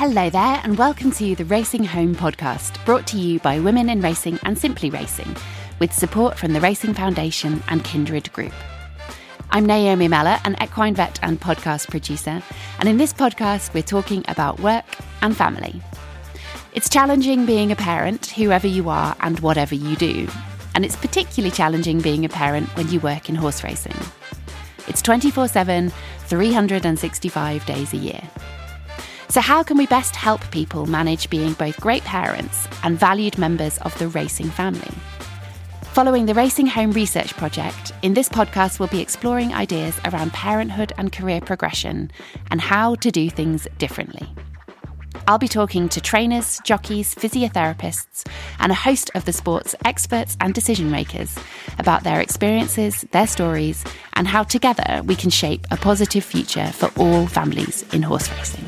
Hello there, and welcome to the Racing Home podcast, brought to you by Women in Racing and Simply Racing, with support from the Racing Foundation and Kindred Group. I'm Naomi Meller, an equine vet and podcast producer, and in this podcast, we're talking about work and family. It's challenging being a parent, whoever you are and whatever you do, and it's particularly challenging being a parent when you work in horse racing. It's 24 7, 365 days a year. So, how can we best help people manage being both great parents and valued members of the racing family? Following the Racing Home Research Project, in this podcast, we'll be exploring ideas around parenthood and career progression and how to do things differently. I'll be talking to trainers, jockeys, physiotherapists, and a host of the sport's experts and decision makers about their experiences, their stories, and how together we can shape a positive future for all families in horse racing.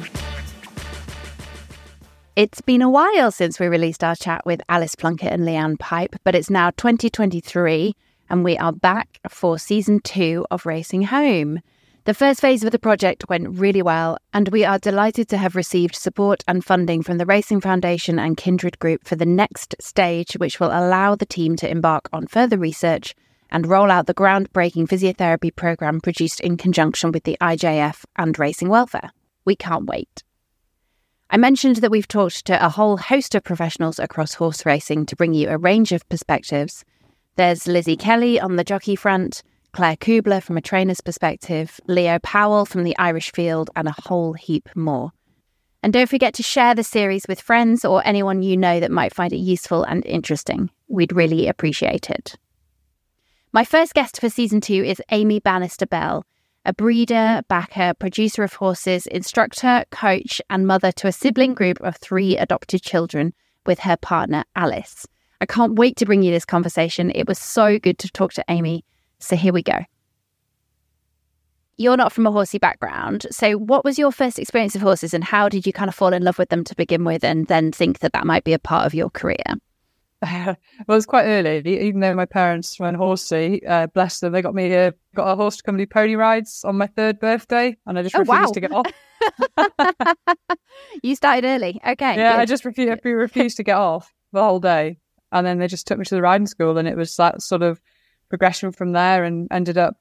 It's been a while since we released our chat with Alice Plunkett and Leanne Pipe, but it's now 2023 and we are back for season two of Racing Home. The first phase of the project went really well, and we are delighted to have received support and funding from the Racing Foundation and Kindred Group for the next stage, which will allow the team to embark on further research and roll out the groundbreaking physiotherapy program produced in conjunction with the IJF and Racing Welfare. We can't wait. I mentioned that we've talked to a whole host of professionals across horse racing to bring you a range of perspectives. There's Lizzie Kelly on the jockey front, Claire Kübler from a trainer's perspective, Leo Powell from the Irish field, and a whole heap more. And don't forget to share the series with friends or anyone you know that might find it useful and interesting. We'd really appreciate it. My first guest for season two is Amy Bannister Bell a breeder, backer, producer of horses, instructor, coach, and mother to a sibling group of three adopted children with her partner, Alice. I can't wait to bring you this conversation. It was so good to talk to Amy. So here we go. You're not from a horsey background. So, what was your first experience of horses and how did you kind of fall in love with them to begin with and then think that that might be a part of your career? well, it was quite early, even though my parents were horsey. Uh, bless them, they got me a got a horse to come do pony rides on my third birthday, and I just oh, refused wow. to get off. you started early, okay? Yeah, good. I just refused, refused to get off the whole day, and then they just took me to the riding school, and it was that sort of progression from there, and ended up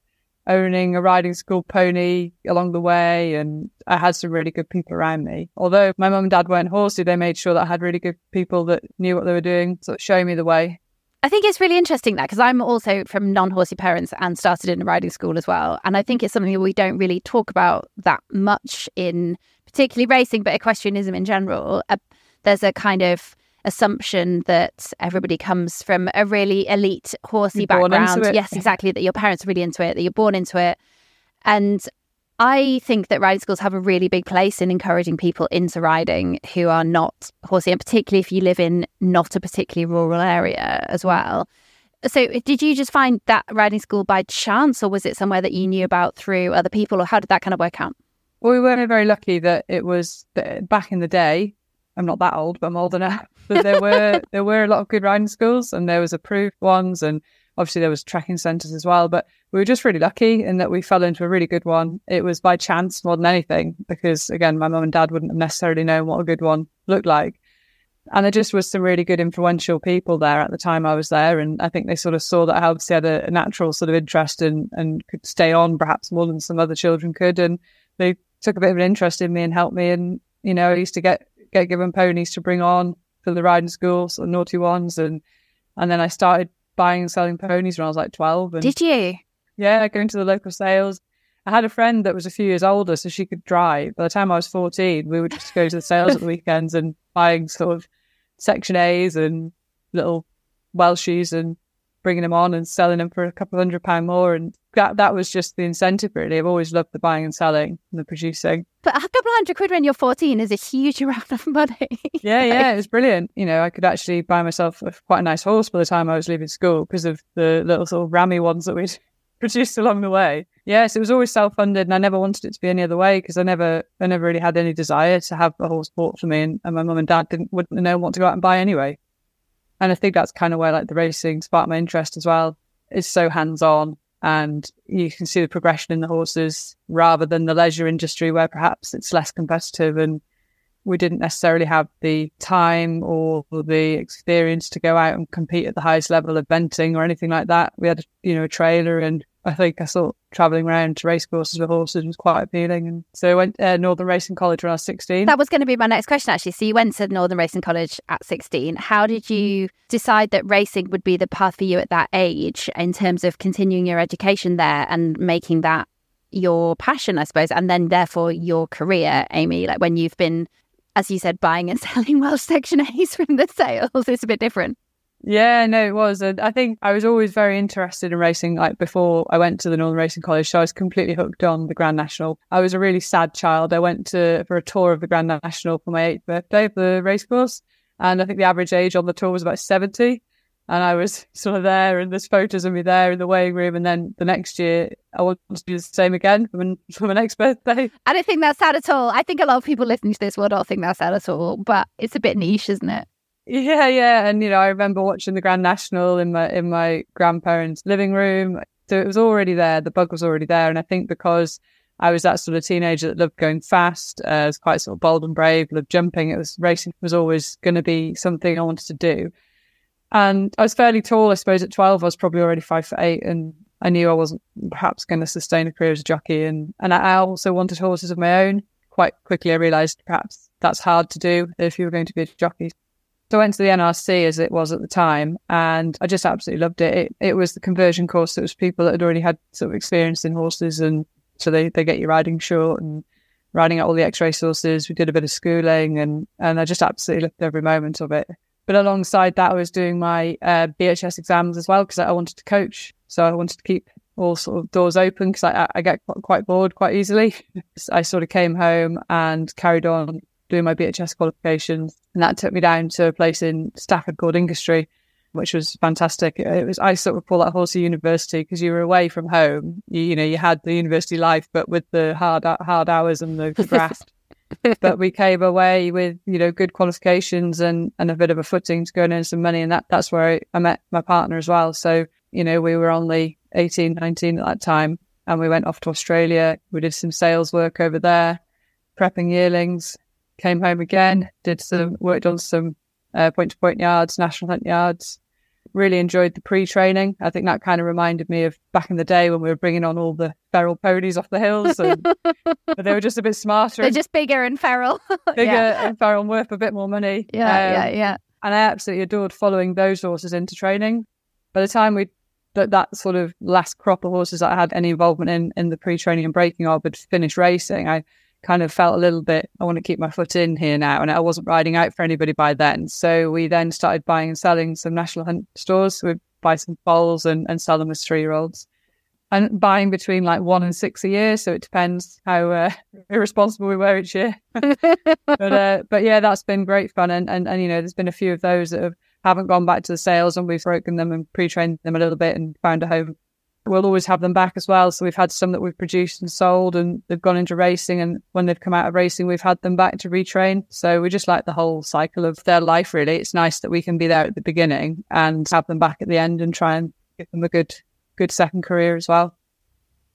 owning a riding school pony along the way and I had some really good people around me. Although my mum and dad weren't horsey, they made sure that I had really good people that knew what they were doing, sort of showing me the way. I think it's really interesting that because I'm also from non horsey parents and started in a riding school as well. And I think it's something that we don't really talk about that much in particularly racing, but equestrianism in general. Uh, there's a kind of assumption that everybody comes from a really elite horsey background. Yes, exactly. That your parents are really into it, that you're born into it. And I think that riding schools have a really big place in encouraging people into riding who are not horsey, and particularly if you live in not a particularly rural area as well. So, did you just find that riding school by chance, or was it somewhere that you knew about through other people, or how did that kind of work out? Well, we were very lucky that it was back in the day. I'm not that old, but I'm old enough. But there were there were a lot of good riding schools, and there was approved ones, and obviously there was tracking centres as well. But we were just really lucky in that we fell into a really good one. It was by chance more than anything, because again, my mum and dad wouldn't have necessarily known what a good one looked like. And there just was some really good influential people there at the time I was there. And I think they sort of saw that I obviously had a, a natural sort of interest and, and could stay on perhaps more than some other children could. And they took a bit of an interest in me and helped me. And, you know, I used to get, get given ponies to bring on for the riding schools, or naughty ones. And, and then I started buying and selling ponies when I was like 12. And, Did you? Yeah, going to the local sales. I had a friend that was a few years older, so she could drive. By the time I was 14, we would just go to the sales at the weekends and buying sort of Section A's and little Welshies and bringing them on and selling them for a couple of hundred pound more. And that that was just the incentive, really. I've always loved the buying and selling and the producing. But a couple of hundred quid when you're 14 is a huge amount of money. yeah, yeah, it was brilliant. You know, I could actually buy myself a, quite a nice horse by the time I was leaving school because of the little sort of rammy ones that we'd produced along the way. Yes, it was always self-funded, and I never wanted it to be any other way because I never, I never really had any desire to have a horse bought for me, and, and my mum and dad didn't wouldn't know what to go out and buy anyway. And I think that's kind of where like the racing sparked my interest as well. It's so hands-on, and you can see the progression in the horses rather than the leisure industry where perhaps it's less competitive and we didn't necessarily have the time or, the experience to go out and compete at the highest level of eventing or anything like that. We had, you know, a trailer and I think I thought traveling around to race courses with horses was quite appealing. And so I went to uh, Northern Racing College when I was 16. That was going to be my next question, actually. So you went to Northern Racing College at 16. How did you decide that racing would be the path for you at that age in terms of continuing your education there and making that your passion, I suppose, and then therefore your career, Amy? Like when you've been, as you said, buying and selling Welsh Section A's from the sales, it's a bit different. Yeah, no, it was. And I think I was always very interested in racing. Like before I went to the Northern Racing College, so I was completely hooked on the Grand National. I was a really sad child. I went to for a tour of the Grand National for my eighth birthday of the racecourse, and I think the average age on the tour was about seventy. And I was sort of there, and there's photos of me there in the weighing room. And then the next year, I wanted to do the same again for my, for my next birthday. I don't think that's sad at all. I think a lot of people listening to this will not think that's sad at all, but it's a bit niche, isn't it? Yeah, yeah, and you know, I remember watching the Grand National in my in my grandparents' living room. So it was already there. The bug was already there, and I think because I was that sort of teenager that loved going fast, uh, was quite sort of bold and brave, loved jumping. It was racing was always going to be something I wanted to do. And I was fairly tall, I suppose. At twelve, I was probably already five foot eight, and I knew I wasn't perhaps going to sustain a career as a jockey. And and I also wanted horses of my own. Quite quickly, I realised perhaps that's hard to do if you were going to be a jockey. So I went to the NRC as it was at the time, and I just absolutely loved it. It, it was the conversion course. It was people that had already had sort of experience in horses, and so they, they get you riding short and riding out all the ex-racehorses. We did a bit of schooling, and and I just absolutely loved every moment of it. But alongside that, I was doing my uh, BHS exams as well because I wanted to coach. So I wanted to keep all sort of doors open because I, I get quite bored quite easily. I sort of came home and carried on doing my BHS qualifications. And that took me down to a place in Stafford called Ingestre, which was fantastic. It was, I sort of call that horse a university because you were away from home. You, you, know, you had the university life, but with the hard, hard hours and the graft. but we came away with, you know, good qualifications and, and a bit of a footing to go and earn some money. And that, that's where I, I met my partner as well. So, you know, we were only 18, 19 at that time and we went off to Australia. We did some sales work over there, prepping yearlings, came home again, did some worked on some point to point yards, national hunt yards. Really enjoyed the pre training. I think that kind of reminded me of back in the day when we were bringing on all the feral ponies off the hills, and, but they were just a bit smarter. They're just bigger and feral, bigger yeah. and feral and worth a bit more money. Yeah, um, yeah, yeah. And I absolutely adored following those horses into training. By the time we that that sort of last crop of horses that I had any involvement in in the pre training and breaking of had finished racing, I kind of felt a little bit, I want to keep my foot in here now. And I wasn't riding out for anybody by then. So we then started buying and selling some national hunt stores. We'd buy some foals and, and sell them as three year olds. And buying between like one and six a year. So it depends how uh, irresponsible we were each year. but, uh, but yeah, that's been great fun. And, and, and, you know, there's been a few of those that have, haven't gone back to the sales and we've broken them and pre trained them a little bit and found a home we'll always have them back as well. So we've had some that we've produced and sold and they've gone into racing. And when they've come out of racing, we've had them back to retrain. So we just like the whole cycle of their life, really. It's nice that we can be there at the beginning and have them back at the end and try and give them a good, good second career as well.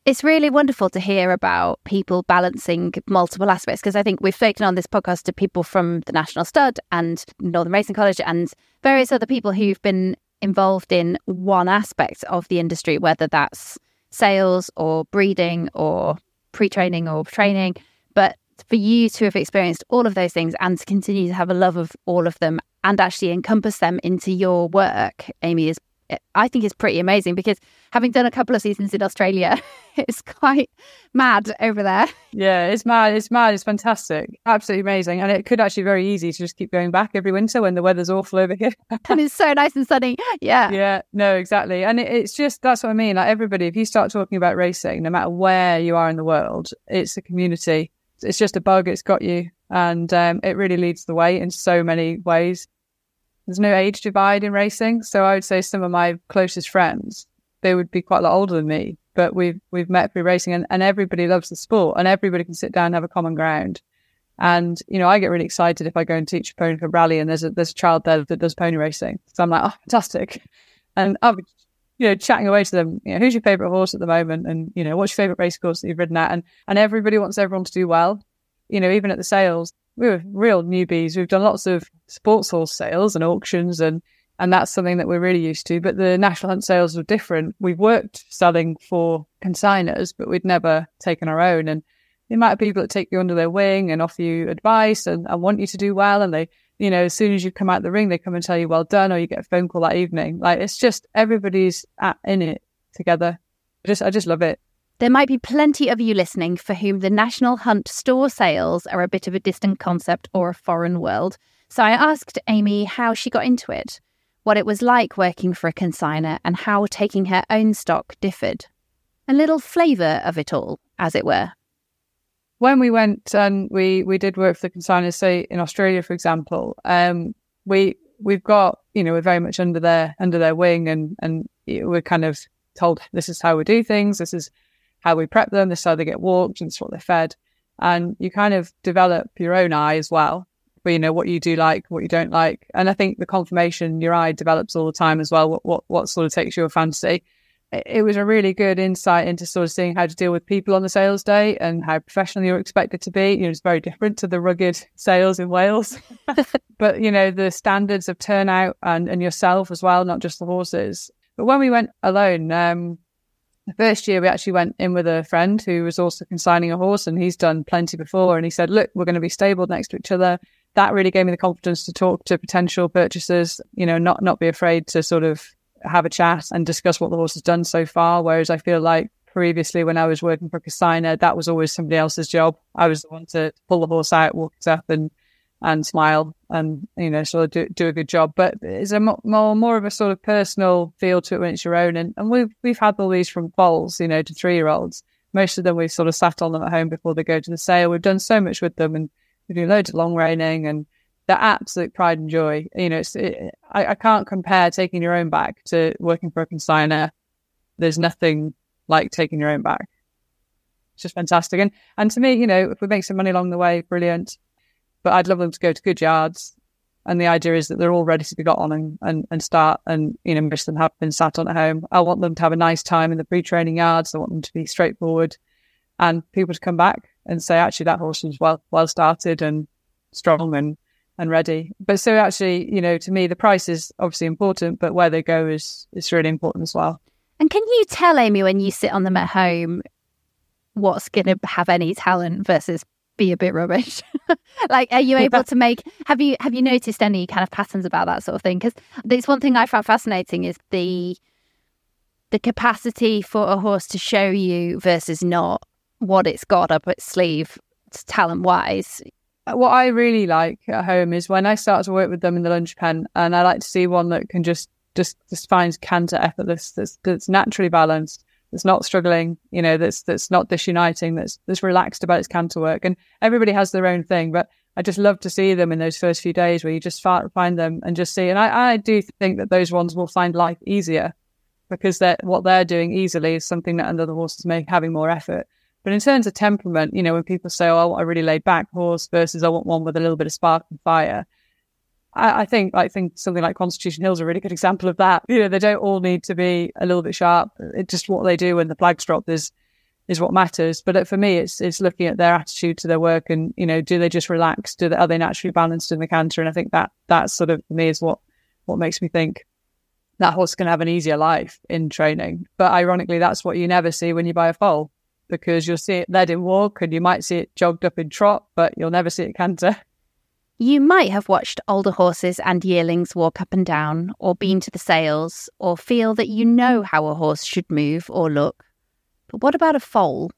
It's really wonderful to hear about people balancing multiple aspects because I think we've spoken on this podcast to people from the National Stud and Northern Racing College and various other people who've been involved in one aspect of the industry, whether that's sales or breeding or pre training or training. But for you to have experienced all of those things and to continue to have a love of all of them and actually encompass them into your work, Amy, is I think is pretty amazing because having done a couple of seasons in Australia, it's quite mad over there. Yeah, it's mad. It's mad. It's fantastic. Absolutely amazing. And it could actually be very easy to just keep going back every winter when the weather's awful over here. and it's so nice and sunny. Yeah. Yeah, no, exactly. And it, it's just, that's what I mean. Like everybody, if you start talking about racing, no matter where you are in the world, it's a community. It's just a bug. It's got you. And um, it really leads the way in so many ways. There's no age divide in racing. So I would say some of my closest friends, they would be quite a lot older than me, but we've, we've met through racing and, and everybody loves the sport and everybody can sit down and have a common ground. And, you know, I get really excited if I go and teach a pony for rally and there's a, there's a child there that does pony racing. So I'm like, oh, fantastic. And I'll be, you know, chatting away to them, you know, who's your favorite horse at the moment? And, you know, what's your favorite race course that you've ridden at? And, and everybody wants everyone to do well. You know, even at the sales, we were real newbies. We've done lots of sports horse sales and auctions and and that's something that we're really used to. But the national hunt sales were different. We've worked selling for consigners, but we'd never taken our own. And the amount of people that take you under their wing and offer you advice and, and want you to do well, and they, you know, as soon as you come out the ring, they come and tell you well done, or you get a phone call that evening. Like it's just everybody's at, in it together. I just, I just love it. There might be plenty of you listening for whom the National Hunt store sales are a bit of a distant concept or a foreign world. So I asked Amy how she got into it what it was like working for a consigner, and how taking her own stock differed. A little flavour of it all, as it were. When we went and we, we did work for the consigners, say in Australia, for example, um, we we've got you know we're very much under their under their wing, and and we're kind of told this is how we do things, this is how we prep them, this is how they get walked, and this is what they're fed, and you kind of develop your own eye as well you know what you do like, what you don't like, and I think the conformation your eye develops all the time as well. What what, what sort of takes your fancy. It, it was a really good insight into sort of seeing how to deal with people on the sales day and how professional you're expected to be. You know, it's very different to the rugged sales in Wales, but you know the standards of turnout and and yourself as well, not just the horses. But when we went alone, um, the first year we actually went in with a friend who was also consigning a horse and he's done plenty before and he said look we're going to be stabled next to each other that really gave me the confidence to talk to potential purchasers, you know, not not be afraid to sort of have a chat and discuss what the horse has done so far. Whereas I feel like previously when I was working for Consigner, that was always somebody else's job. I was the one to pull the horse out, walk it up and and smile and you know sort of do, do a good job but it's a more more of a sort of personal feel to it when it's your own and, and we've we've had all these from foals you know to three year olds most of them we've sort of sat on them at home before they go to the sale we've done so much with them and we do loads of long reining and the absolute pride and joy. You know, it's, it, I, I can't compare taking your own back to working for a consigner. There's nothing like taking your own back. It's just fantastic. And, and to me, you know, if we make some money along the way, brilliant. But I'd love them to go to good yards. And the idea is that they're all ready to be got on and, and, and start. And, you know, most of them have been sat on at home. I want them to have a nice time in the pre training yards. I want them to be straightforward and people to come back and say, actually, that horse was well well started and strong and and ready. But so actually, you know, to me, the price is obviously important, but where they go is is really important as well. And can you tell Amy when you sit on them at home what's going to have any talent versus be a bit rubbish? like, are you able to make? Have you have you noticed any kind of patterns about that sort of thing? Because there's one thing I found fascinating is the the capacity for a horse to show you versus not what it's got up its sleeve talent wise. What I really like at home is when I start to work with them in the lunge pen, and I like to see one that can just just just finds canter effortless, that's that's naturally balanced, that's not struggling, you know, that's that's not disuniting, that's that's relaxed about its canter work. And everybody has their own thing, but I just love to see them in those first few days where you just find them and just see. And I, I do think that those ones will find life easier because they're, what they're doing easily is something that other horses make having more effort. But in terms of temperament, you know, when people say, "Oh, I want a really laid back horse," versus "I want one with a little bit of spark and fire," I, I think I think something like Constitution Hill is a really good example of that. You know, they don't all need to be a little bit sharp. It's just what they do when the flags drop is is what matters. But uh, for me, it's it's looking at their attitude to their work and you know, do they just relax? Do they, are they naturally balanced in the canter? And I think that that sort of for me is what what makes me think that horse can have an easier life in training. But ironically, that's what you never see when you buy a foal because you'll see it led in walk and you might see it jogged up in trot, but you'll never see it canter. You might have watched older horses and yearlings walk up and down, or been to the sales, or feel that you know how a horse should move or look. But what about a foal?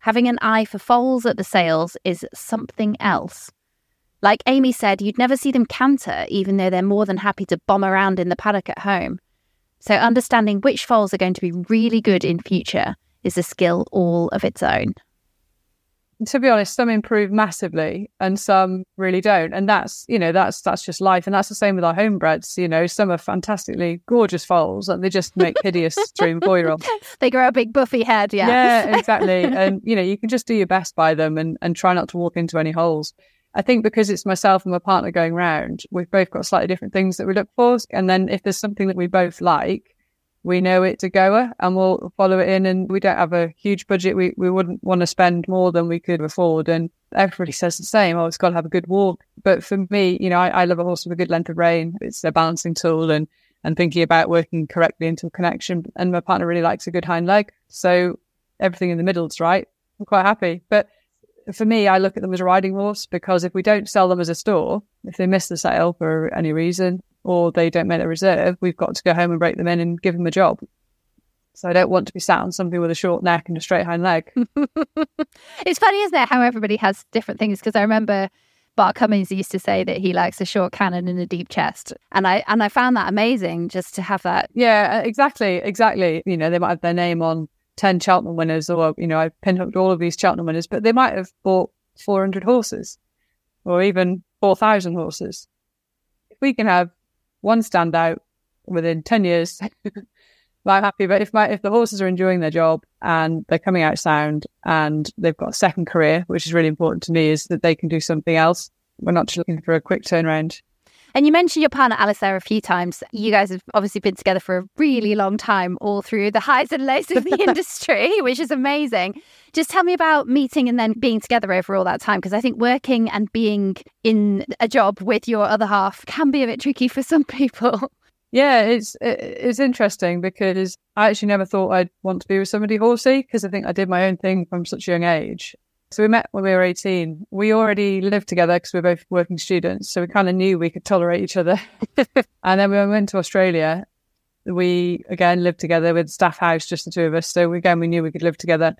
Having an eye for foals at the sales is something else. Like Amy said, you'd never see them canter, even though they're more than happy to bomb around in the paddock at home. So, understanding which foals are going to be really good in future is a skill all of its own. To be honest, some improve massively and some really don't. And that's, you know, that's that's just life. And that's the same with our homebreds. You know, some are fantastically gorgeous foals and they just make hideous and four year olds. They grow a big buffy head, yeah. Yeah, exactly. and you know, you can just do your best by them and, and try not to walk into any holes. I think because it's myself and my partner going round, we've both got slightly different things that we look for. And then if there's something that we both like, we know it's a goer uh, and we'll follow it in. And we don't have a huge budget. We, we wouldn't want to spend more than we could afford. And everybody says the same. Oh, it's got to have a good walk. But for me, you know, I, I love a horse with a good length of rein. It's a balancing tool and, and thinking about working correctly into a connection. And my partner really likes a good hind leg. So everything in the middle is right. I'm quite happy. But for me, I look at them as a riding horse because if we don't sell them as a store, if they miss the sale for any reason, or they don't make a reserve, we've got to go home and break them in and give them a job. So I don't want to be sat on something with a short neck and a straight hind leg. it's funny, isn't it, how everybody has different things? Because I remember Bart Cummings used to say that he likes a short cannon and a deep chest, and I and I found that amazing just to have that. Yeah, uh, exactly, exactly. You know, they might have their name on ten Cheltenham winners, or you know, I pinhooked all of these Cheltenham winners, but they might have bought four hundred horses, or even four thousand horses. If we can have one standout within 10 years. I'm happy. But if my if the horses are enjoying their job and they're coming out sound and they've got a second career, which is really important to me, is that they can do something else. We're not just looking for a quick turnaround. And you mentioned your partner Alice there a few times. You guys have obviously been together for a really long time, all through the highs and lows of the industry, which is amazing. Just tell me about meeting and then being together over all that time, because I think working and being in a job with your other half can be a bit tricky for some people. Yeah, it's it's interesting because I actually never thought I'd want to be with somebody horsey because I think I did my own thing from such a young age. So we met when we were 18. We already lived together because we are both working students. So we kind of knew we could tolerate each other. and then when we went to Australia, we again lived together with staff house, just the two of us. So again, we knew we could live together.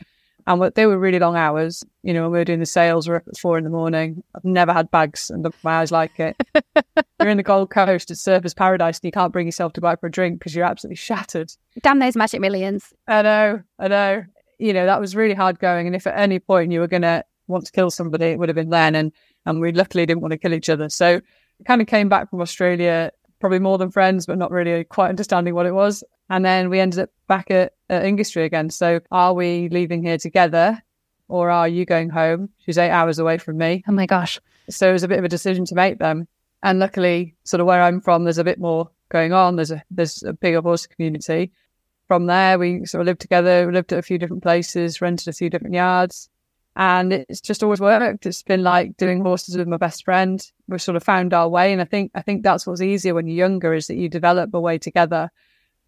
And they were really long hours. You know, when we were doing the sales, we are up at four in the morning. I've never had bags and my eyes like it. you're in the Gold Coast, it's surfers paradise, and you can't bring yourself to go out for a drink because you're absolutely shattered. Damn those magic millions. I know, I know you know, that was really hard going. And if at any point you were going to want to kill somebody, it would have been then. And, and we luckily didn't want to kill each other. So kind of came back from Australia, probably more than friends, but not really quite understanding what it was. And then we ended up back at, at Ingestre again. So are we leaving here together or are you going home? She's eight hours away from me. Oh my gosh. So it was a bit of a decision to make them. And luckily, sort of where I'm from, there's a bit more going on. There's a there's a bigger horse community from there, we sort of lived together. We lived at a few different places, rented a few different yards, and it's just always worked. It's been like doing horses with my best friend. We've sort of found our way, and I think I think that's what's easier when you're younger is that you develop a way together.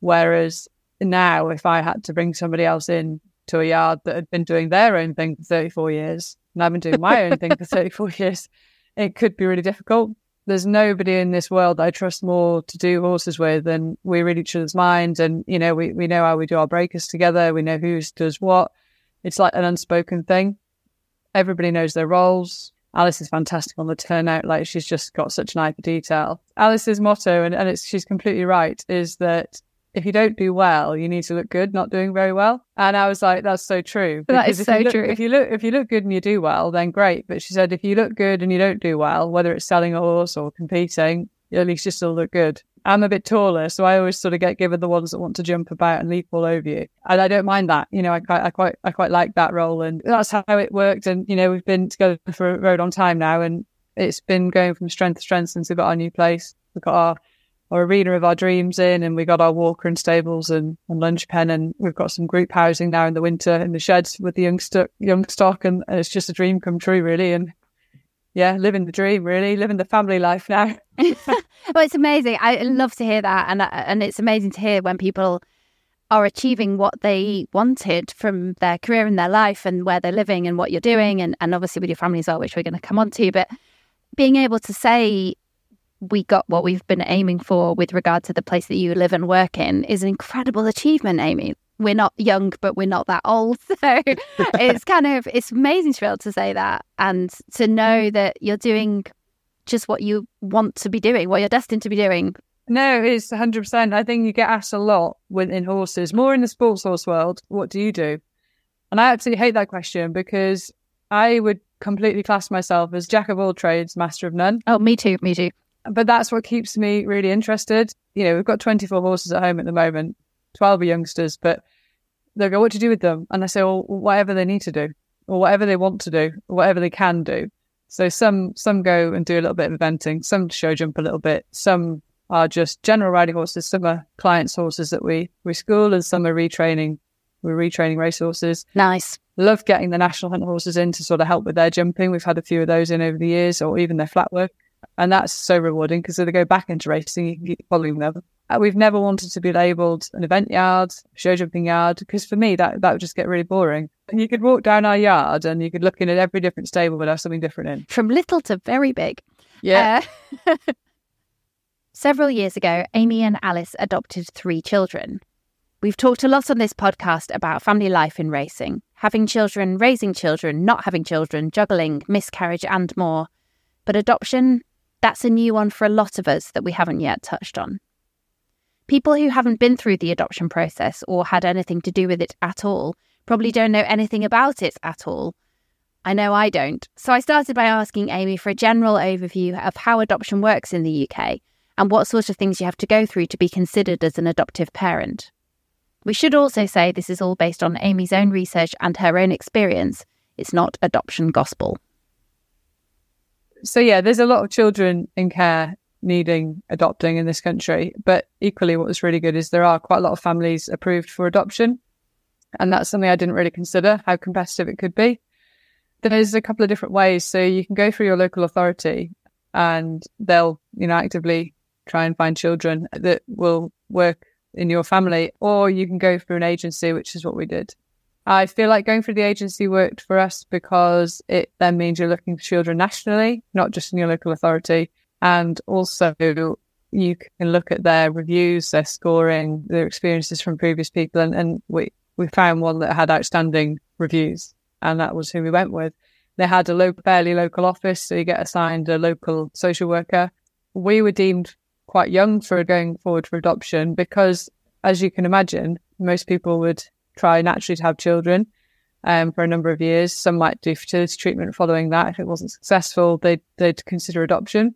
Whereas now, if I had to bring somebody else in to a yard that had been doing their own thing for 34 years, and I've been doing my own thing for 34 years, it could be really difficult there's nobody in this world that I trust more to do horses with, and we read each other's minds, and you know we we know how we do our breakers together. We know who does what. It's like an unspoken thing. Everybody knows their roles. Alice is fantastic on the turnout. Like she's just got such an eye for detail. Alice's motto, and, and it's she's completely right, is that if you don't do well, you need to look good, not doing very well. And I was like, that's so true. That is so look, true. If you look, if you look good and you do well, then great. But she said, if you look good and you don't do well, whether it's selling a horse or competing, at least you still look good. I'm a bit taller, so I always sort of get given the ones that want to jump about and leap all over you, and I don't mind that. You know, I quite, I quite, I quite like that role, and that's how it worked. And you know, we've been together for a very long time now, and it's been going from strength to strength since we got our new place. We got our our arena of our dreams in and we got our walker and stables and, and lunge pen and we've got some group housing now in the winter in the sheds with the young, st- young stock and, and, it's just a dream come true really and yeah living the dream really living the family life now. Well it's amazing. I love to hear that and and it's amazing to hear when people are achieving what they wanted from their career and their life and where they're living and what you're doing and, and obviously with your family as well which we're going to come on to but being able to say we got what we've been aiming for with regard to the place that you live and work in is an incredible achievement, Amy. We're not young, but we're not that old. So it's kind of it's amazing to be able to say that and to know mm. that you're doing just what you want to be doing, what you're destined to be doing. No, it's 100%. I think you get asked a lot within horses, more in the sports horse world. What do you do? And I absolutely hate that question because I would completely class myself as jack of all trades, master of none. Oh, me too. Me too but that's what keeps me really interested. You know, we've got 24 horses at home at the moment, 12 are youngsters, but they go, what do you do with them? And I say, well, whatever they need to do or whatever they want to do or whatever they can do. So some, some go and do a little bit of eventing, some show jump a little bit, some are just general riding horses. Some are clients' horses that we, we school and some are retraining. We're retraining race horses. Nice. Love getting the national hunt horses in to sort of help with their jumping. We've had a few of those in over the years or even their flat work. And that's so rewarding because if they go back into racing, you can keep following them. We've never wanted to be labelled an event yard, show jumping yard, because for me, that, that would just get really boring. And you could walk down our yard and you could look in at every different stable but have something different in. From little to very big. Yeah. Uh, several years ago, Amy and Alice adopted three children. We've talked a lot on this podcast about family life in racing, having children, raising children, not having children, juggling, miscarriage, and more. But adoption, that's a new one for a lot of us that we haven't yet touched on. People who haven't been through the adoption process or had anything to do with it at all probably don't know anything about it at all. I know I don't. So I started by asking Amy for a general overview of how adoption works in the UK and what sort of things you have to go through to be considered as an adoptive parent. We should also say this is all based on Amy's own research and her own experience. It's not adoption gospel so yeah, there's a lot of children in care needing adopting in this country. But equally, what was really good is there are quite a lot of families approved for adoption. And that's something I didn't really consider how competitive it could be. There's a couple of different ways. So you can go through your local authority and they'll, you know, actively try and find children that will work in your family, or you can go through an agency, which is what we did. I feel like going through the agency worked for us because it then means you're looking for children nationally, not just in your local authority. And also you can look at their reviews, their scoring, their experiences from previous people. And, and we, we found one that had outstanding reviews and that was who we went with. They had a local, fairly local office. So you get assigned a local social worker. We were deemed quite young for going forward for adoption because as you can imagine, most people would try naturally to have children um, for a number of years. Some might do fertility treatment following that. If it wasn't successful, they'd, they'd consider adoption.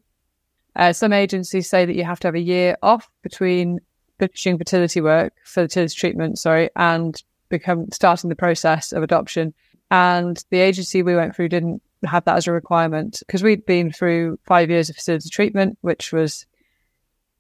Uh, some agencies say that you have to have a year off between finishing fertility work, fertility treatment, sorry, and become starting the process of adoption. And the agency we went through didn't have that as a requirement because we'd been through five years of fertility treatment, which was,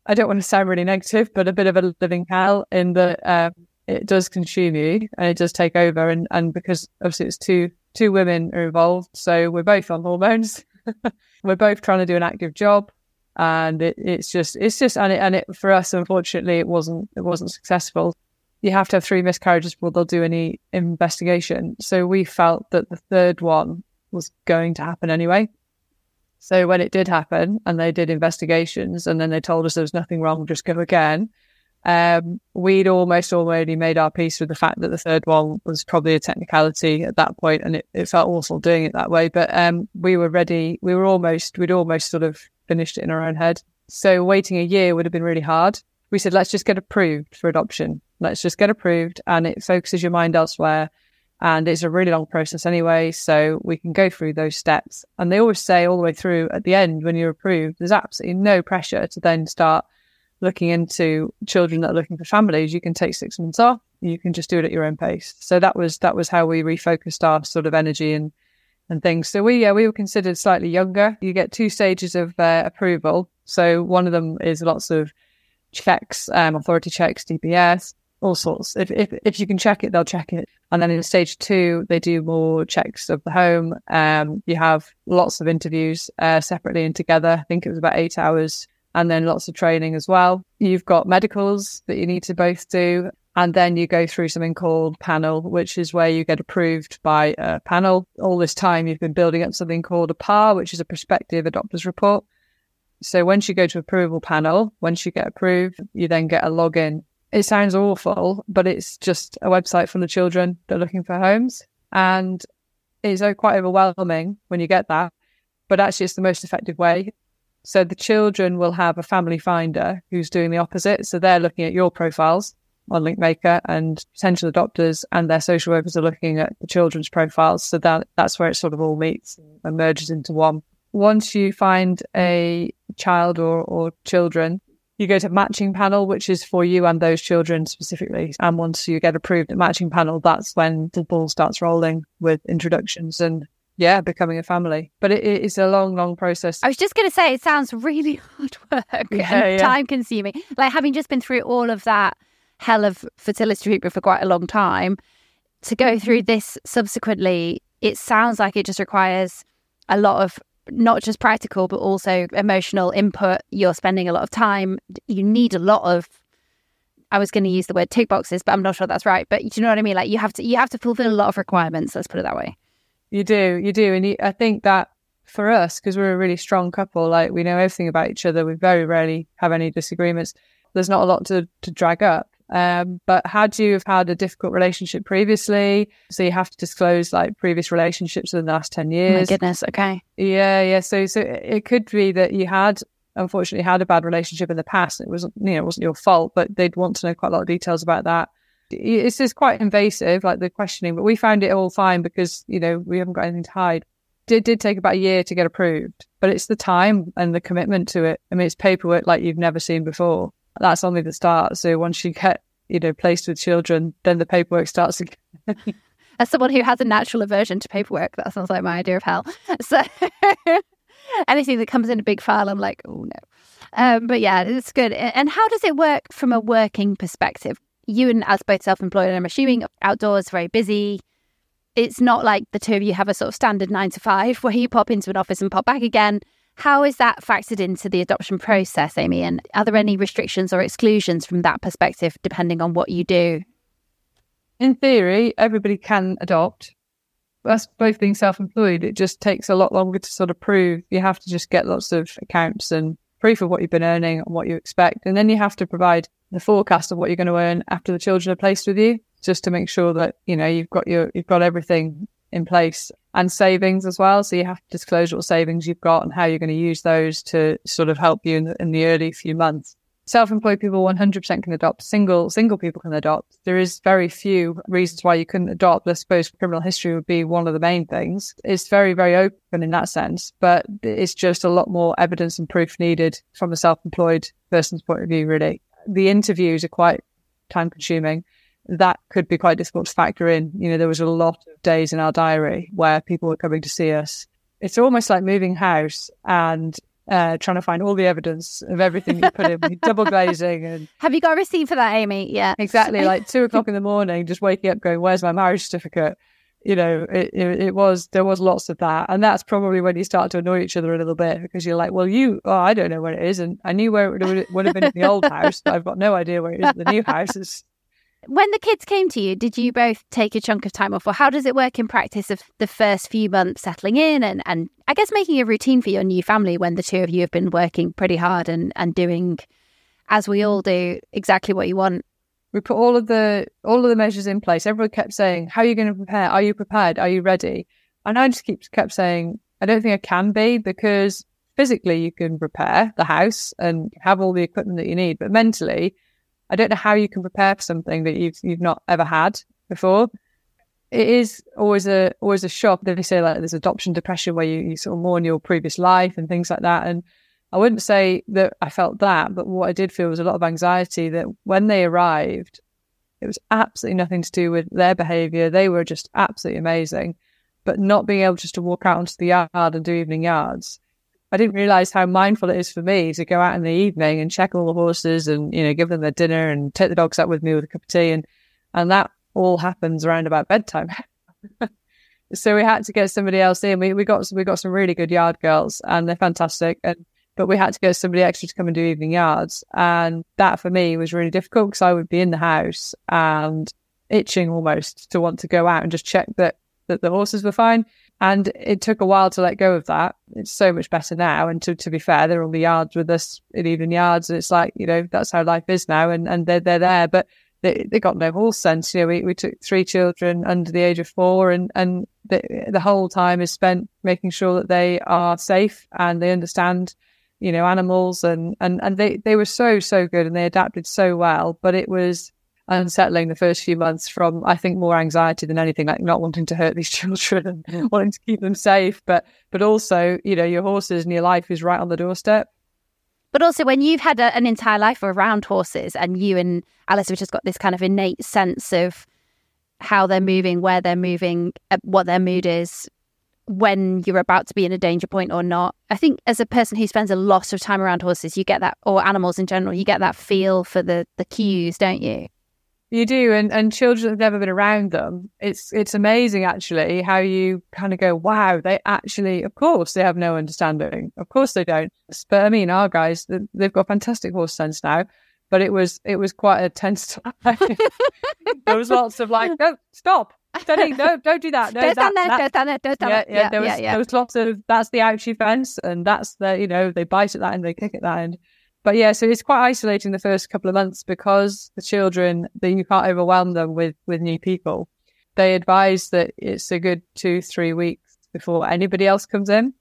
I don't want to sound really negative, but a bit of a living hell in that um, it does consume you and it does take over. And, and because obviously it's two, two women are involved. So we're both on hormones. we're both trying to do an active job. And it, it's just, it's just, and it, and it, for us, unfortunately, it wasn't, it wasn't successful. You have to have three miscarriages before they'll do any investigation. So we felt that the third one was going to happen anyway. So when it did happen and they did investigations and then they told us there was nothing wrong, just go again, um, we'd almost already made our peace with the fact that the third one was probably a technicality at that point, and it, it felt awful doing it that way. But um, we were ready. We were almost, we'd almost sort of finished it in our own head. So waiting a year would have been really hard. We said, let's just get approved for adoption. Let's just get approved, and it focuses your mind elsewhere. And it's a really long process anyway, so we can go through those steps. And they always say all the way through at the end when you're approved, there's absolutely no pressure to then start looking into children that are looking for families, you can take six months off. You can just do it at your own pace. So that was that was how we refocused our sort of energy and and things. So we yeah we were considered slightly younger. You get two stages of uh, approval. So one of them is lots of checks, um, authority checks, DBS, all sorts. If, if if you can check it, they'll check it. And then in stage two, they do more checks of the home. Um, you have lots of interviews uh, separately and together. I think it was about eight hours and then lots of training as well. You've got medicals that you need to both do. And then you go through something called panel, which is where you get approved by a panel. All this time, you've been building up something called a PAR, which is a prospective adopters report. So once you go to approval panel, once you get approved, you then get a login. It sounds awful, but it's just a website full of children that are looking for homes. And it's uh, quite overwhelming when you get that. But actually, it's the most effective way. So the children will have a family finder who's doing the opposite. So they're looking at your profiles on LinkMaker and potential adopters and their social workers are looking at the children's profiles. So that that's where it sort of all meets and merges into one. Once you find a child or, or children, you go to matching panel, which is for you and those children specifically. And once you get approved at matching panel, that's when the ball starts rolling with introductions and yeah, becoming a family. But it, it's a long, long process. I was just going to say, it sounds really hard work Yeah, and yeah. time consuming. Like having just been through all of that hell of fertility treatment for quite a long time, to go through Mm-hmm. this subsequently, it sounds like it just requires a lot of not just practical, but also emotional input. You're spending a lot of time. You need a lot of. I was going to use the word tick boxes, but I'm not sure that's right. But do you know what I mean? Like you have to, you have to fulfill a lot of requirements. Let's put it that way. You do, you do, and you, I think that for us, because we're a really strong couple, like we know everything about each other. We very rarely have any disagreements. There's not a lot to to drag up. Um, but had you have had a difficult relationship previously, so you have to disclose like previous relationships in the last ten Oh my years. goodness. Okay. Yeah, yeah. So, so it could be that you had unfortunately had a bad relationship in the past. It wasn't, you know, it wasn't your fault, but they'd want to know quite a lot of details about that. It's just quite invasive, like the questioning. But we found it all fine because you know we haven't got anything to hide. It did take about a year to get approved, but it's the time and the commitment to it. I mean, it's paperwork like you've never seen before. That's only the start. So once you get, you know, placed with children, then the paperwork starts again. as someone who has a natural aversion to paperwork, that sounds like my idea of hell. So anything that comes in a big file, I'm like, oh no. Um, but yeah, it's good. And how does it work from a working perspective? You and as both self-employed, and I'm assuming outdoors, very busy. It's not like the two of you have a sort of standard nine to five where you pop into an office and pop back again. How is that factored into the adoption process, Amy? And are there any restrictions or exclusions from that perspective, depending on what you do? in theory, everybody can adopt. Us both being self-employed, it just takes a lot longer to sort of prove. You have to just get lots of accounts and proof of what you've been earning and what you expect, and then you have to provide the forecast of what you're going to earn after the children are placed with you, just to make sure that you know you've got your you've got everything in place and savings as well. So you have to disclose what savings you've got and how you're going to use those to sort of help you in the, in the early few months. Self-employed people 100% can adopt. Single single people can adopt. There is very few reasons why you couldn't adopt. I suppose criminal history would be one of the main things. It's very very open in that sense but it's just a lot more evidence and proof needed from a self-employed person's point of view really the interviews are quite time consuming that could be quite difficult to factor in you know there was a lot of days in our diary where people were coming to see us it's almost like moving house and uh, trying to find all the evidence of everything you put in, double glazing and Have you got a receipt for that, Amy? Yeah. exactly like two o'clock in the morning, just waking up going, "Where's my marriage certificate?" You know, it, it, it was there was lots of that, and that's probably when you start to annoy each other a little bit because you're like, "Well, you, oh, I don't know where it is, and I knew where it would, would have been in the old house, but I've got no idea where it is in the new house." It's, When the kids came to you, did you both take a chunk of time off, or how does it work in practice of the first few months settling in and, and I guess making a routine for your new family when the two of you have been working pretty hard and, and doing, as we all do, exactly what you want? We put all of the all of the measures in place. Everyone kept saying, "How are you going to prepare? Are you prepared? Are you ready?" And I just keep kept saying, "I don't think I can be because physically you can prepare the house and have all the equipment that you need, but mentally, I don't know how you can prepare for something that you've you've not ever had before." It is always a always a shock. They say like there's adoption depression where you, you sort of mourn your previous life and things like that. And I wouldn't say that I felt that, but what I did feel was a lot of anxiety that when they arrived, it was absolutely nothing to do with their behavior. They were just absolutely amazing. But not being able just to walk out onto the yard and do evening yards, I didn't realize how mindful it is for me to go out in the evening and check all the horses and, you know, give them their dinner and take the dogs out with me with a cup of tea. And, and that all happens around about bedtime. so we had to get somebody else in. We, we got, we got some really good yard girls and they're fantastic. And but we had to get somebody extra to come and do evening yards. And that for me was really difficult because I would be in the house and itching almost to want to go out and just check that, that the horses were fine. And it took a while to let go of that. It's so much better now. And to, to be fair, they're on the yards with us in evening yards. And it's like, you know, that's how life is now. And, and they're, they're there. But they, they got no horse sense. You know, we, we took three children under the age of four and, and the, the whole time is spent making sure that they are safe and they understand you know, animals and, and, and they, they were so, so good and they adapted so well. But it was unsettling the first few months from, I think, more anxiety than anything, like not wanting to hurt these children and wanting to keep them safe. But, but also, you know, your horses and your life is right on the doorstep. But also, when you've had a, an entire life around horses and you and Alice have just got this kind of innate sense of how they're moving, where they're moving, uh, what their mood is, when you're about to be in a danger point or not. I think as a person who spends a lot of time around horses, you get that, or animals in general, you get that feel for the the cues, don't you? You do, and and children have never been around them. It's it's amazing actually how you kind of go, wow, they actually, of course, they have no understanding. Of course they don't. But I mean, our guys, they've got fantastic horse sense now. But it was it was quite a tense time. there was lots of like, no, stop, No, don't do that. No, don't that, stand there, that. don't stand there, don't stand yeah, there. yeah, there was yeah, yeah. there was lots of that's the ouchie fence, and that's the you know they bite at that and they kick at that end. But yeah, so it's quite isolating the first couple of months because the children that you can't overwhelm them with with new people. They advise that it's a good two three weeks before anybody else comes in,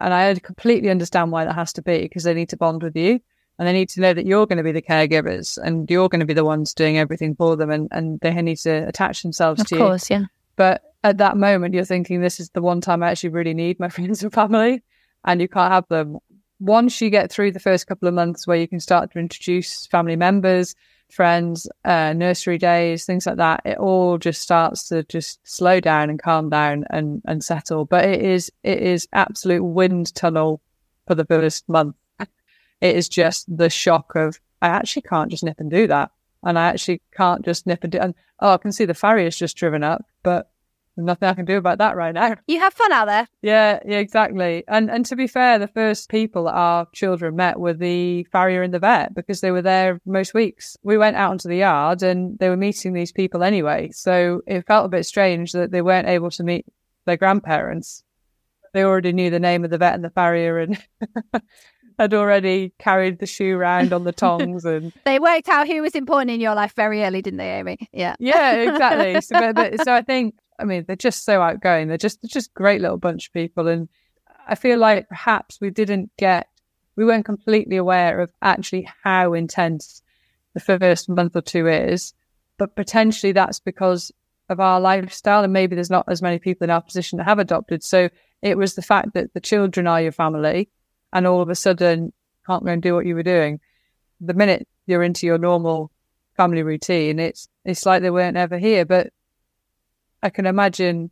and I completely understand why that has to be because they need to bond with you and they need to know that you're going to be the caregivers and you're going to be the ones doing everything for them and, and they need to attach themselves of to course, you. Of course, yeah. But at that moment, you're thinking, this is the one time I actually really need my friends and family, and you can't have them. Once you get through the first couple of months where you can start to introduce family members, friends, uh, nursery days, things like that, it all just starts to just slow down and calm down and, and settle. But it is, it is absolute wind tunnel for the first month. It is just the shock of, I actually can't just nip and do that. And I actually can't just nip and do, and oh, I can see the farrier's just driven up, but nothing I can do about that right now. You have fun out there. Yeah, yeah, exactly. And and to be fair, the first people that our children met were the farrier and the vet because they were there most weeks. We went out into the yard and they were meeting these people anyway. So it felt a bit strange that they weren't able to meet their grandparents. They already knew the name of the vet and the farrier and had already carried the shoe round on the tongs and They worked out who was important in your life very early, didn't they, Amy? Yeah. yeah, exactly. So, but, so I think, I mean, they're just so outgoing. They're just, they're just great little bunch of people. And I feel like perhaps we didn't get, we weren't completely aware of actually how intense the first month or two is. But potentially that's because of our lifestyle. And maybe there's not as many people in our position that have adopted. So it was the fact that the children are your family and all of a sudden can't go and do what you were doing. The minute you're into your normal family routine, it's it's like they weren't ever here. But I can imagine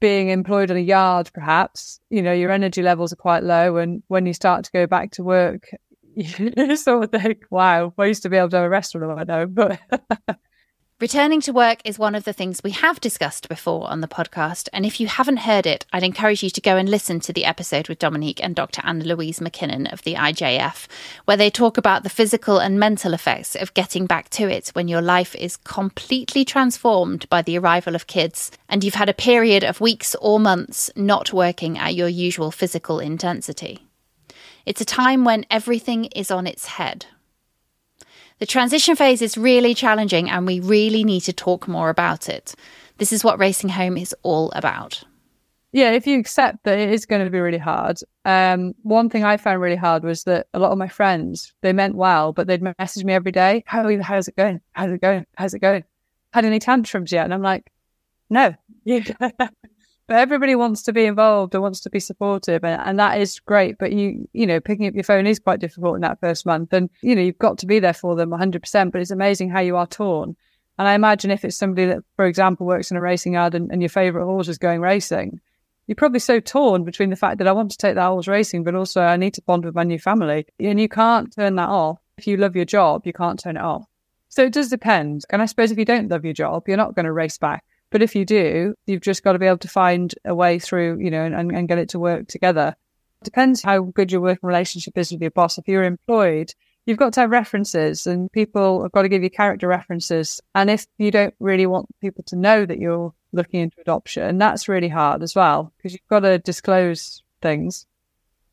being employed on a yard, perhaps, you know, your energy levels are quite low. And when you start to go back to work, you sort of think, wow, I used to be able to have a restaurant, I know, but Returning to work is one of the things we have discussed before on the podcast. And if you haven't heard it, I'd encourage you to go and listen to the episode with Dominique and Dr. Anna Louise McKinnon of the IJF, where they talk about the physical and mental effects of getting back to it when your life is completely transformed by the arrival of kids and you've had a period of weeks or months not working at your usual physical intensity. It's a time when everything is on its head. The transition phase is really challenging and we really need to talk more about it. This is what Racing Home is all about. Yeah, if you accept that it is going to be really hard. Um, one thing I found really hard was that a lot of my friends, they meant well, but they'd message me every day. How how's it going? How's it going? How's it going? Had any tantrums yet? And I'm like, no. but everybody wants to be involved and wants to be supportive and, and that is great. But you, you know, picking up your phone is quite difficult in that first month. And, you know, you've got to be there for them 100%, but it's amazing how you are torn. And I imagine if it's somebody that, for example, works in a racing yard and, and your favorite horse is going racing, you're probably so torn between the fact that I want to take that horse racing, but also I need to bond with my new family. And you can't turn that off. If you love your job, you can't turn it off. So it does depend. And I suppose if you don't love your job, you're not going to race back. But if you do, you've just got to be able to find a way through, you know, and, and get it to work together. Depends how good your working relationship is with your boss. If you're employed, you've got to have references and people have got to give you character references. And if you don't really want people to know that you're looking into adoption, that's really hard as well because you've got to disclose things.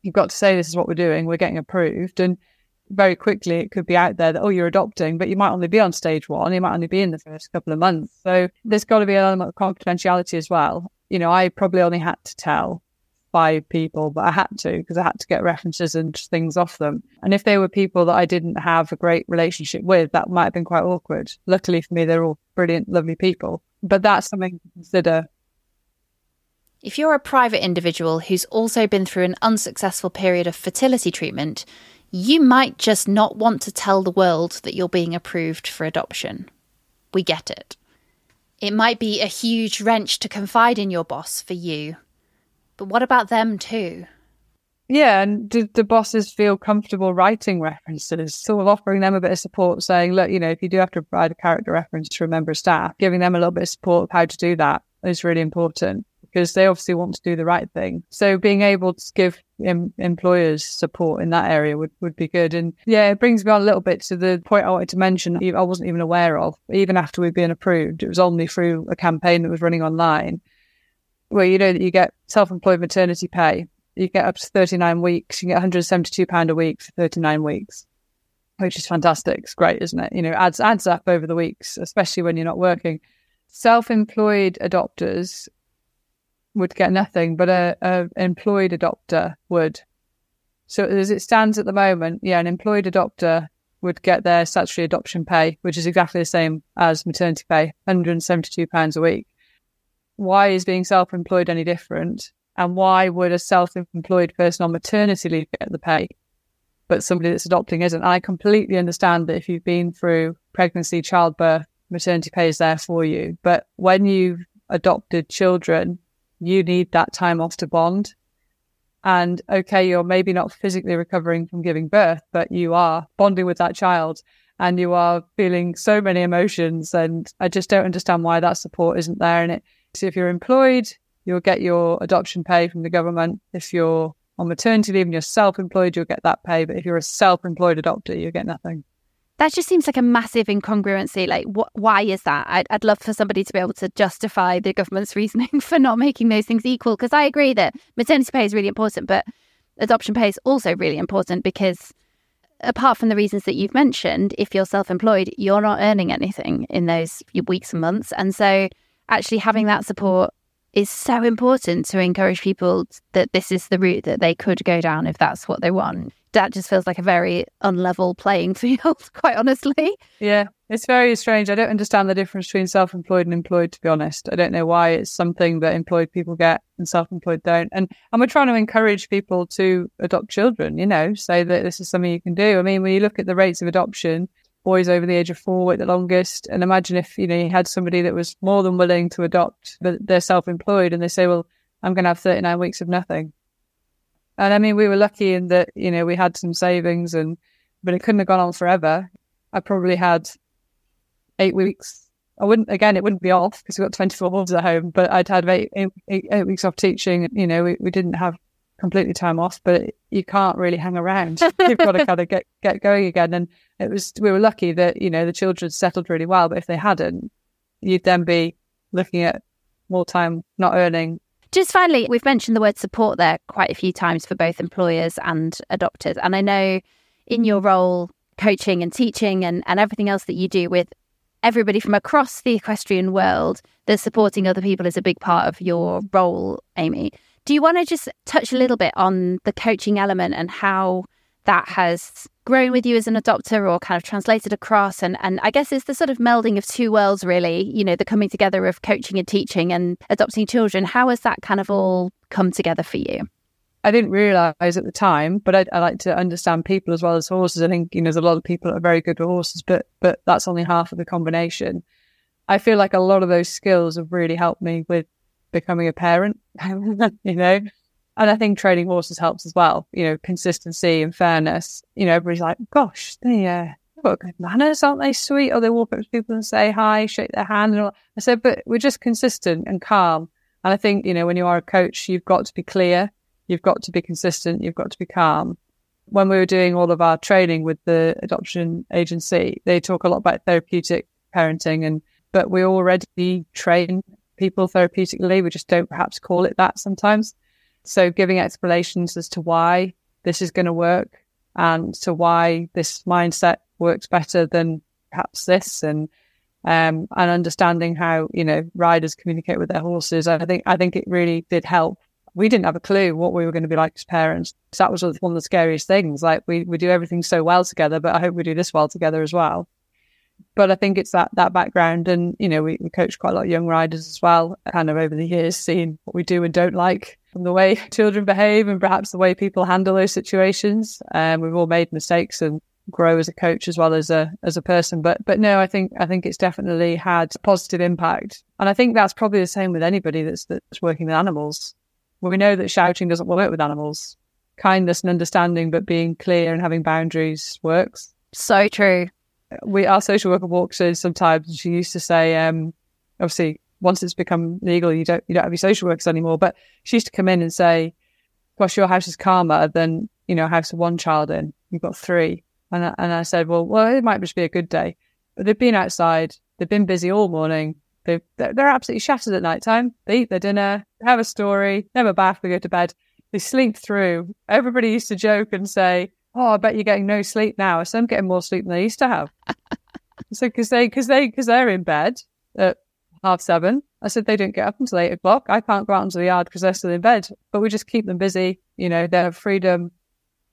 You've got to say, this is what we're doing, we're getting approved. And very quickly, it could be out there that, oh, you're adopting, but you might only be on stage one, you might only be in the first couple of months. So there's got to be an element of confidentiality as well. You know, I probably only had to tell five people, but I had to because I had to get references and things off them. And if they were people that I didn't have a great relationship with, that might have been quite awkward. Luckily for me, they're all brilliant, lovely people. But that's something to consider. If you're a private individual who's also been through an unsuccessful period of fertility treatment, you might just not want to tell the world that you're being approved for adoption. We get it. it might be a huge wrench to confide in your boss for you. But what about them too? Yeah, and do the bosses feel comfortable writing references? Sort of offering them a bit of support, saying, look, you know, if you do have to provide a character reference to a member of staff, giving them a little bit of support of how to do that is really important because they obviously want to do the right thing. So being able to give em- employers support in that area would, would be good. And yeah, it brings me on a little bit to the point I wanted to mention I wasn't even aware of, even after we'd been approved. It was only through a campaign that was running online where you know that you get self-employed maternity pay you get up to 39 weeks. You get 172 pound a week for 39 weeks, which is fantastic. It's great, isn't it? You know, adds adds up over the weeks, especially when you're not working. Self-employed adopters would get nothing, but a, a employed adopter would. So as it stands at the moment, yeah, an employed adopter would get their statutory adoption pay, which is exactly the same as maternity pay, 172 pounds a week. Why is being self-employed any different? And why would a self employed person on maternity leave get the pay, but somebody that's adopting isn't? I completely understand that if you've been through pregnancy, childbirth, maternity pay is there for you. But when you've adopted children, you need that time off to bond. And okay, you're maybe not physically recovering from giving birth, but you are bonding with that child and you are feeling so many emotions. And I just don't understand why that support isn't there. And it, so if you're employed, you'll get your adoption pay from the government. If you're on maternity leave and you're self employed, you'll get that pay. But if you're a self employed adopter, you get nothing. That just seems like a massive incongruency. Like, wh- why is that? I'd, I'd love for somebody to be able to justify the government's reasoning for not making those things equal. Because I agree that maternity pay is really important, but adoption pay is also really important because apart from the reasons that you've mentioned, if you're self employed, you're not earning anything in those weeks and months. And so actually having that support is so important to encourage people that this is the route that they could go down if that's what they want. That just feels like a very unlevel playing field, quite honestly. Yeah, it's very strange. I don't understand the difference between self employed and employed, to be honest. I don't know why it's something that employed people get and self employed don't. And, and we're trying to encourage people to adopt children, you know, say that this is something you can do. I mean, when you look at the rates of adoption, boys over the age of four wait the longest. And imagine if, you know, you had somebody that was more than willing to adopt, but they're self employed and they say, well, I'm going to have 39 weeks of nothing. And I mean, we were lucky in that, you know, we had some savings and, but it couldn't have gone on forever. I probably had eight weeks. I wouldn't, again, it wouldn't be off because we got 24 wolves at home, but I'd had eight, eight, eight, eight weeks off teaching. You know, we, we didn't have completely time off, but you can't really hang around. You've got to kind of get, get going again. And it was, we were lucky that, you know, the children settled really well, but if they hadn't, you'd then be looking at more time not earning. Just finally, we've mentioned the word support there quite a few times for both employers and adopters. And I know in your role, coaching and teaching and, and everything else that you do with everybody from across the equestrian world, that supporting other people is a big part of your role, Amy. Do you want to just touch a little bit on the coaching element and how that has grown with you as an adopter or kind of translated across? And, and I guess it's the sort of melding of two worlds, really, you know, the coming together of coaching and teaching and adopting children. How has that kind of all come together for you? I didn't realize at the time, but I, I, like to understand people as well as horses. I think you know there's a lot of people that are very good with horses, but but that's only half of the combination. I feel like a lot of those skills have really helped me with becoming a parent, you know. And I think training horses helps as well, you know, consistency and fairness. You know, everybody's like, gosh, they, uh, they've got good manners, aren't they sweet? Or they walk up to people and say hi, shake their hand. And all. I said, but we're just consistent and calm. And I think, you know, when you are a coach, you've got to be clear, you've got to be consistent, you've got to be calm. When we were doing all of our training with the adoption agency, they talk a lot about therapeutic parenting and but we already train people therapeutically. We just don't perhaps call it that sometimes. So giving explanations as to why this is going to work and to why this mindset works better than perhaps this and um, and understanding how you know riders communicate with their horses. I think I think it really did help. We didn't have a clue what we were going to be like as parents. So that was one of the scariest things. Like we we do everything so well together, but I hope we do this well together as well but I think it's that that background, and you know, we, we coach quite a lot of young riders as well, kind of over the years, seeing what we do and don't like, from the way children behave, and perhaps the way people handle those situations. Um, we've all made mistakes, and grow as a coach as well as a as a person. But but no, I think I think it's definitely had a positive impact, and I think that's probably the same with anybody that's that's working with animals. Well, we know that shouting doesn't work with animals. Kindness and understanding, but being clear and having boundaries works. So true. We our social worker walks in sometimes, and she used to say, um, obviously, once it's become legal, you don't you don't have your social workers anymore. But she used to come in and say, "Gosh, your house is calmer than you know house with one child in. You've got three. And I, and I said, well, well, it might just be a good day. But they've been outside. They've been busy all morning. They they're, they're absolutely shattered at night time. They eat their dinner, have a story, have a bath, they go to bed. They sleep through. Everybody used to joke and say, "Oh, I bet you're getting no sleep now." I said, "I'm getting more sleep than they used to have." so because they because they because they're in bed at half seven. I said they don't get up until eight o'clock. I can't go out into the yard because they're still in bed. But we just keep them busy. You know, they have freedom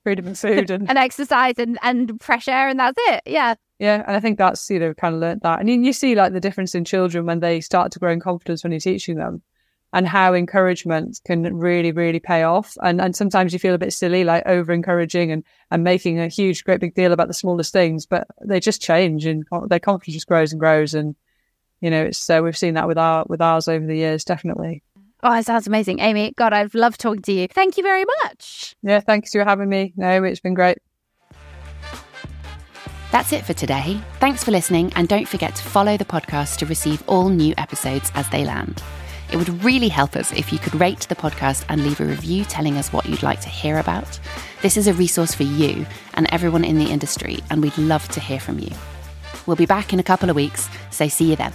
freedom and food and, and exercise and, and fresh air and that's it yeah yeah and i think that's you know kind of learnt that and you, you see like the difference in children when they start to grow in confidence when you're teaching them and how encouragement can really really pay off and and sometimes you feel a bit silly like over encouraging and and making a huge great big deal about the smallest things but they just change and their confidence just grows and grows and you know it's so we've seen that with our with ours over the years definitely Oh, it sounds amazing. Amy, God, I've loved talking to you. Thank you very much. Yeah, thanks for having me. No, it's been great. That's it for today. Thanks for listening, and don't forget to follow the podcast to receive all new episodes as they land. It would really help us if you could rate the podcast and leave a review telling us what you'd like to hear about. This is a resource for you and everyone in the industry, and we'd love to hear from you. We'll be back in a couple of weeks, so see you then.